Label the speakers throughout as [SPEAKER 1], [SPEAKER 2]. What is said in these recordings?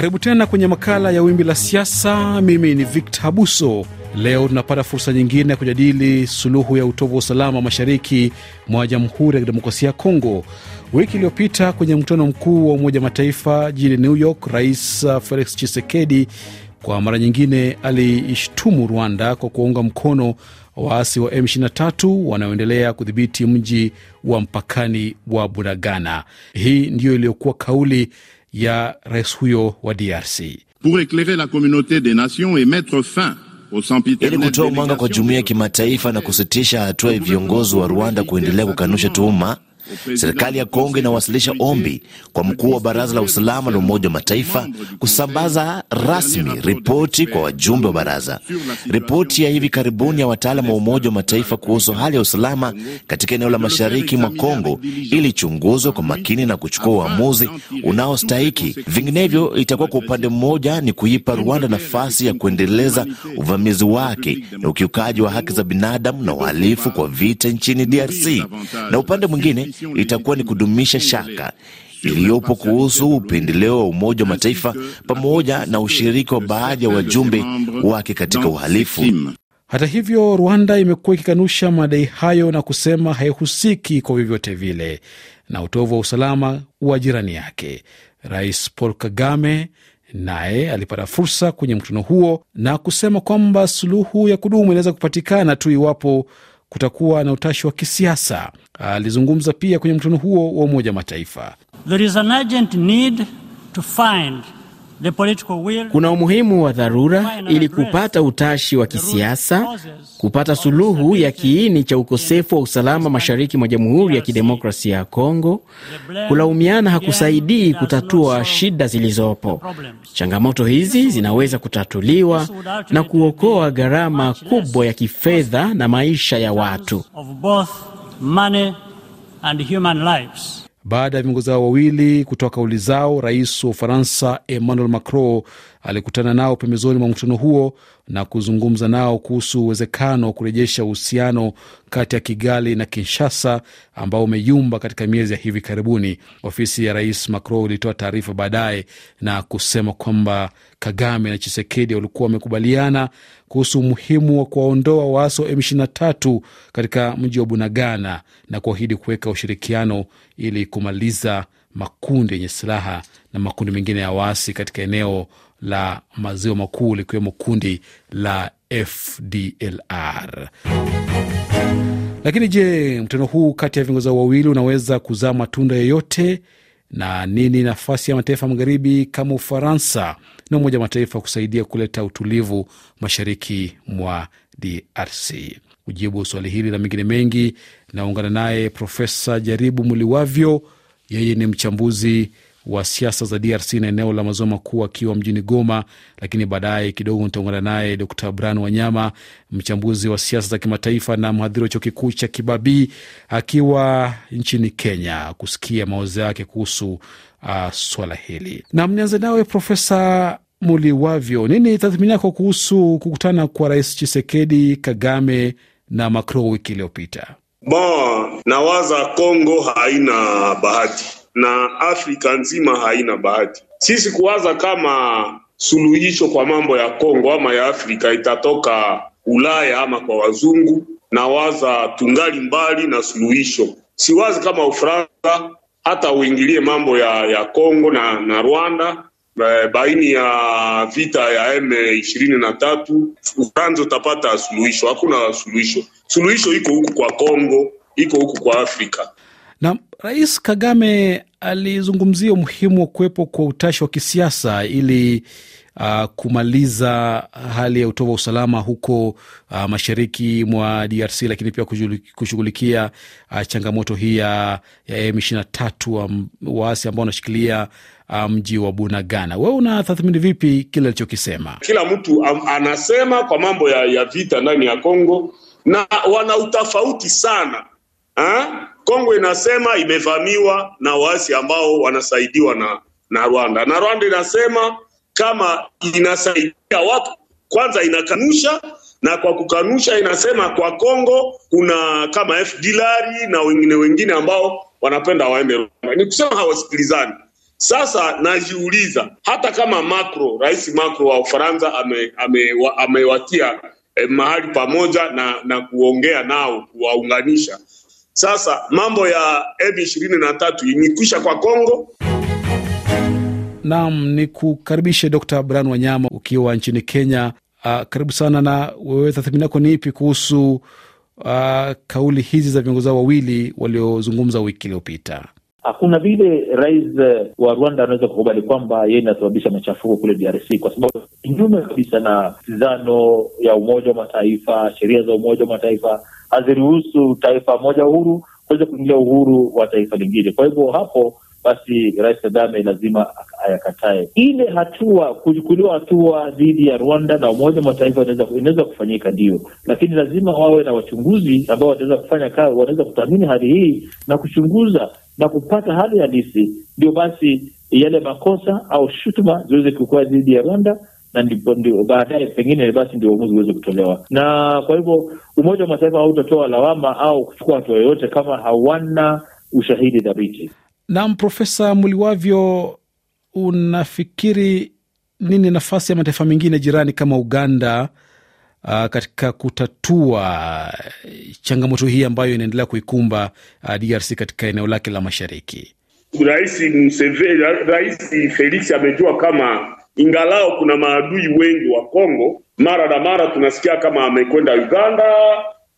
[SPEAKER 1] Karibu tena kwenye makala ya Wimbi la Siasa. Mimi ni Victor Abuso. Leo tunapata fursa nyingine ya kujadili suluhu ya utovu wa usalama mashariki mwa Jamhuri ya Kidemokrasia ya Kongo. Wiki iliyopita kwenye mkutano mkuu wa Umoja Mataifa jijini New York, Rais Felix Tshisekedi kwa mara nyingine aliishtumu Rwanda kwa kuwaunga mkono waasi wa M23 wanaoendelea kudhibiti mji wa mpakani wa Bunagana. Hii ndiyo iliyokuwa kauli ya rais huyo wa DRC.
[SPEAKER 2] Pour éclairer la communauté des nations et mettre fin
[SPEAKER 3] ili kutoa mwanga kwa jumuiya ya kimataifa na kusitisha hatua ya viongozi wa Rwanda kuendelea kukanusha tuhuma Serikali ya Kongo inawasilisha ombi kwa mkuu wa baraza la usalama la Umoja wa Mataifa kusambaza rasmi ripoti kwa wajumbe wa baraza. Ripoti ya hivi karibuni ya wataalam wa Umoja wa Mataifa kuhusu hali ya usalama katika eneo la mashariki mwa Kongo ili chunguzwe kwa makini na kuchukua uamuzi unaostahiki. Vinginevyo itakuwa kwa upande mmoja ni kuipa Rwanda nafasi ya kuendeleza uvamizi wake na ukiukaji wa haki za binadamu na uhalifu kwa vita nchini DRC, na upande mwingine itakuwa ni kudumisha shaka iliyopo kuhusu upendeleo wa Umoja wa Mataifa pamoja na ushiriki wa baadhi ya wajumbe wake katika uhalifu.
[SPEAKER 1] Hata hivyo, Rwanda imekuwa ikikanusha madai hayo na kusema haihusiki kwa vyovyote vile na utovu wa usalama wa jirani yake. Rais Paul Kagame naye alipata fursa kwenye mkutano huo na kusema kwamba suluhu ya kudumu inaweza kupatikana tu iwapo kutakuwa na utashi wa kisiasa. Alizungumza pia kwenye mkutano huo wa Umoja Mataifa.
[SPEAKER 4] There is an urgent need to find
[SPEAKER 5] kuna umuhimu wa dharura ili kupata utashi wa kisiasa, kupata suluhu ya kiini cha ukosefu wa usalama mashariki mwa Jamhuri ya Kidemokrasia ya Kongo. Kulaumiana hakusaidii kutatua shida zilizopo. Changamoto hizi zinaweza kutatuliwa na kuokoa gharama kubwa ya kifedha na maisha ya watu.
[SPEAKER 1] Baada ya viongozi hao wawili kutoa kauli zao, rais wa Ufaransa Emmanuel Macron alikutana nao pembezoni mwa mkutano huo na kuzungumza nao kuhusu uwezekano wa kurejesha uhusiano kati ya Kigali na Kinshasa ambao umeyumba katika miezi ya hivi karibuni. Ofisi ya rais Macron ilitoa taarifa baadaye na kusema kwamba Kagame na Chisekedi walikuwa wamekubaliana kuhusu umuhimu wa kuwaondoa waasi wa M23 katika mji wa Bunagana na kuahidi kuweka ushirikiano ili kumaliza makundi yenye silaha na makundi mengine ya waasi katika eneo la maziwa makuu likiwemo kundi la FDLR. Lakini je, mkutano huu kati ya viongozi wawili unaweza kuzaa matunda yoyote? Na nini nafasi ya mataifa magharibi kama Ufaransa na Umoja wa Mataifa kusaidia kuleta utulivu mashariki mwa DRC? Kujibu swali hili na mengine mengi, naungana naye Profesa Jaribu Muliwavyo. Yeye ni mchambuzi wa siasa za DRC na eneo la maziwa makuu akiwa mjini Goma, lakini baadaye kidogo nitaungana naye Dr Bran Wanyama, mchambuzi wa siasa za kimataifa na mhadhiri wa chuo kikuu cha Kibabii akiwa nchini Kenya, kusikia mawazo yake kuhusu uh, swala hili. Na mnianze nawe Profesa Muliwavyo, nini tathmini yako kuhusu kukutana kwa Rais Chisekedi, Kagame na Macron wiki iliyopita?
[SPEAKER 6] Bon, nawaza Kongo haina bahati na Afrika nzima haina bahati. Sisi kuwaza kama suluhisho kwa mambo ya Kongo ama ya Afrika itatoka Ulaya ama kwa wazungu, na waza tungali mbali na suluhisho. Siwazi kama Ufaransa hata uingilie mambo ya ya Kongo na, na Rwanda baini ya vita ya M ishirini na tatu Ufaransa utapata suluhisho. Hakuna suluhisho. Suluhisho iko huku kwa Kongo, iko huku kwa Afrika.
[SPEAKER 1] Na Rais Kagame alizungumzia umuhimu wa kuwepo kwa utashi wa kisiasa ili uh, kumaliza hali ya utovu wa usalama huko uh, mashariki mwa DRC, lakini pia kushughulikia uh, changamoto hii ya M23 um, waasi ambao wanashikilia mji um, wa Bunagana. Wewe unatathmini vipi kile alichokisema?
[SPEAKER 6] Kila mtu um, anasema kwa mambo ya, ya vita ndani ya Kongo na wana utofauti sana ha? Kongo inasema imevamiwa na waasi ambao wanasaidiwa na, na Rwanda na Rwanda inasema kama inasaidia watu, kwanza inakanusha, na kwa kukanusha inasema kwa Kongo kuna kama FDLR na wengine wengine ambao wanapenda waende Rwanda. Ni kusema hawasikilizani. Sasa najiuliza hata kama Macron, rais Macron wa Ufaransa amewatia ame, ame eh, mahali pamoja na, na kuongea nao kuwaunganisha. Sasa mambo ya M23 imekwisha kwa Kongo.
[SPEAKER 1] Naam, ni kukaribishe Dr. Brian Wanyama ukiwa nchini Kenya. Uh, karibu sana. Na wewe tathmini yako ni ipi kuhusu uh, kauli hizi za viongozi hao wawili waliozungumza wiki iliyopita?
[SPEAKER 7] Hakuna vile rais wa Rwanda anaweza kukubali kwamba yeye inasababisha machafuko kule DRC kwa sababu kinyume kabisa na sizano ya Umoja wa Mataifa. Sheria za Umoja wa Mataifa haziruhusu taifa moja uhuru kuweza kuingilia uhuru wa taifa lingine. Kwa hivyo hapo basi Rais Kagame lazima ayakatae. Ile hatua kuchukuliwa hatua dhidi ya Rwanda na Umoja Mataifa inaweza kufanyika, ndio, lakini lazima wawe na wachunguzi ambao wataweza kufanya kazi, wanaweza kutathmini hali hii na kuchunguza na kupata hali halisi, ndio basi yale makosa au shutuma ziweze kukua dhidi ya Rwanda na ndipo ndio baadaye pengine basi ndio uamuzi uweze kutolewa. Na kwa hivyo Umoja wa Mataifa hautatoa lawama au kuchukua hatua yoyote kama hawana ushahidi dhabiti.
[SPEAKER 1] Naam, Profesa Muliwavyo, unafikiri nini nafasi ya mataifa mengine jirani kama Uganda uh, katika kutatua changamoto hii ambayo inaendelea kuikumba uh, DRC katika eneo lake la mashariki?
[SPEAKER 6] Rais Museveni, Rais Felix amejua kama ingalao kuna maadui wengi wa Kongo, mara na mara tunasikia kama amekwenda Uganda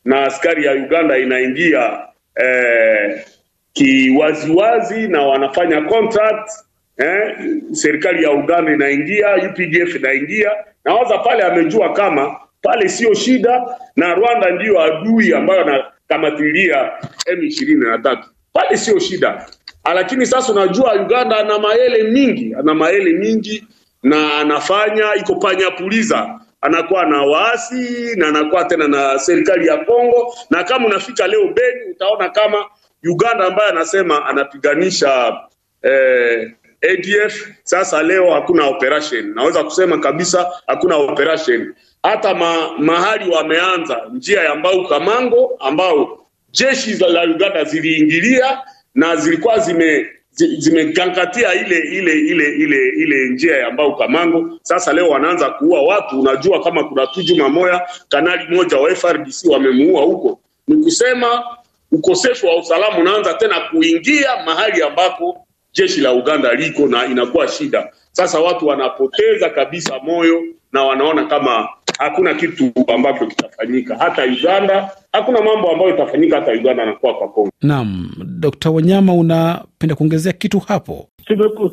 [SPEAKER 6] na askari ya Uganda inaingia eh, kiwaziwazi na wanafanya contract eh, serikali ya Uganda inaingia, UPDF inaingia, na waza pale amejua kama pale sio shida, na Rwanda ndiyo adui ambayo anakamatilia M23 pale sio shida, lakini sasa unajua Uganda ana maele mingi, ana maele mingi na anafanya iko panya puliza anakuwa na waasi na anakuwa tena na serikali ya Kongo, na kama unafika leo Beni utaona kama Uganda ambaye anasema anapiganisha eh, ADF sasa leo hakuna operation. Naweza kusema kabisa hakuna operation. Hata ma, mahali wameanza njia ya Mbau Kamango ambao jeshi la Uganda ziliingilia na zilikuwa zime zimekankatia ile ile ile ile ile njia ya Mbau Kamango. Sasa leo wanaanza kuua watu. Unajua kama kuna tujuma moya kanali moja wa FRDC wamemuua huko, ni kusema ukosefu wa usalama unaanza tena kuingia mahali ambapo jeshi la Uganda liko na inakuwa shida. Sasa watu wanapoteza kabisa moyo na wanaona kama hakuna kitu ambacho kitafanyika hata Uganda, hakuna mambo ambayo itafanyika hata Uganda anakuwa kwa Kongo.
[SPEAKER 1] Naam, Dkt. Wanyama, unapenda kuongezea kitu hapo?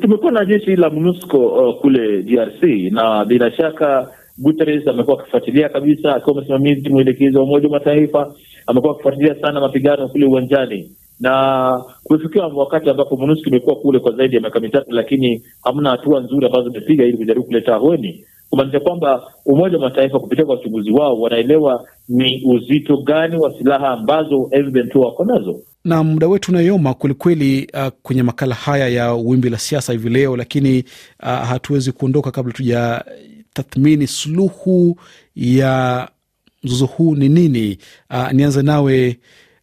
[SPEAKER 7] Tumekuwa na jeshi la MONUSCO uh, kule DRC na bila shaka Guterres amekuwa akifuatilia kabisa, akiwa msimamizi mwelekezi wa Umoja wa Mataifa, amekuwa akifuatilia sana mapigano kule uwanjani na kumefikia wakati ambapo MONUSCO imekuwa kule kwa zaidi ya miaka mitatu, lakini hamna hatua nzuri ambazo imepiga ili kujaribu kuleta ahueni, kumaanisha kwamba Umoja wa Mataifa kupitia kwa wachunguzi wao wanaelewa ni uzito gani wa silaha ambazo M23 wako nazo
[SPEAKER 1] na muda wetu unayoma kwelikweli, uh, kwenye makala haya ya wimbi la siasa hivi leo, lakini uh, hatuwezi kuondoka kabla tuja tathmini suluhu ya mzozo huu ni nini? Uh, nianze nawe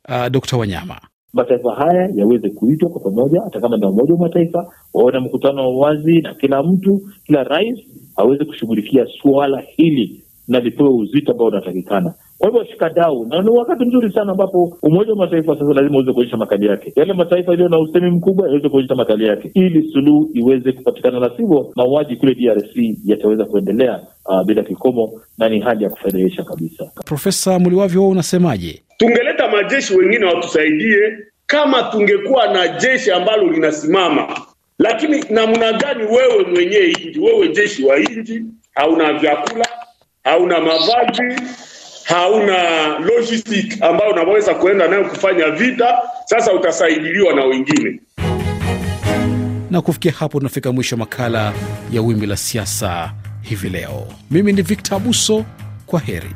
[SPEAKER 1] uh, Dkt. Wanyama.
[SPEAKER 7] Mataifa haya yaweze kuitwa kwa pamoja, hata kama ni Umoja wa Mataifa, wawe na mkutano wa wazi na kila mtu, kila rais aweze kushughulikia suala hili na lipewe uzito ambao unatakikana. Kwa hivyo washikadau, na ni wakati mzuri sana ambapo Umoja wa Mataifa sasa lazima uweze kuonyesha makali yake. Yale mataifa yaliyo na usemi mkubwa yaweze kuonyesha makali yake, ili suluhu iweze kupatikana, la sivyo mauaji kule DRC yataweza kuendelea uh, bila kikomo, na ni hali ya kufedhehesha kabisa.
[SPEAKER 1] Profesa Muliwavyo, unasemaje?
[SPEAKER 6] Tungeleta majeshi wengine watusaidie, kama tungekuwa na jeshi ambalo linasimama. Lakini namna gani wewe mwenyewe inji, wewe jeshi wa inji, hauna vyakula, hauna mavazi hauna logistic ambayo unaweza kuenda nayo kufanya vita. Sasa utasaidiliwa na wengine.
[SPEAKER 1] Na kufikia hapo, tunafika mwisho wa makala ya Wimbi la Siasa hivi leo. Mimi ni Victor Abuso, kwa heri.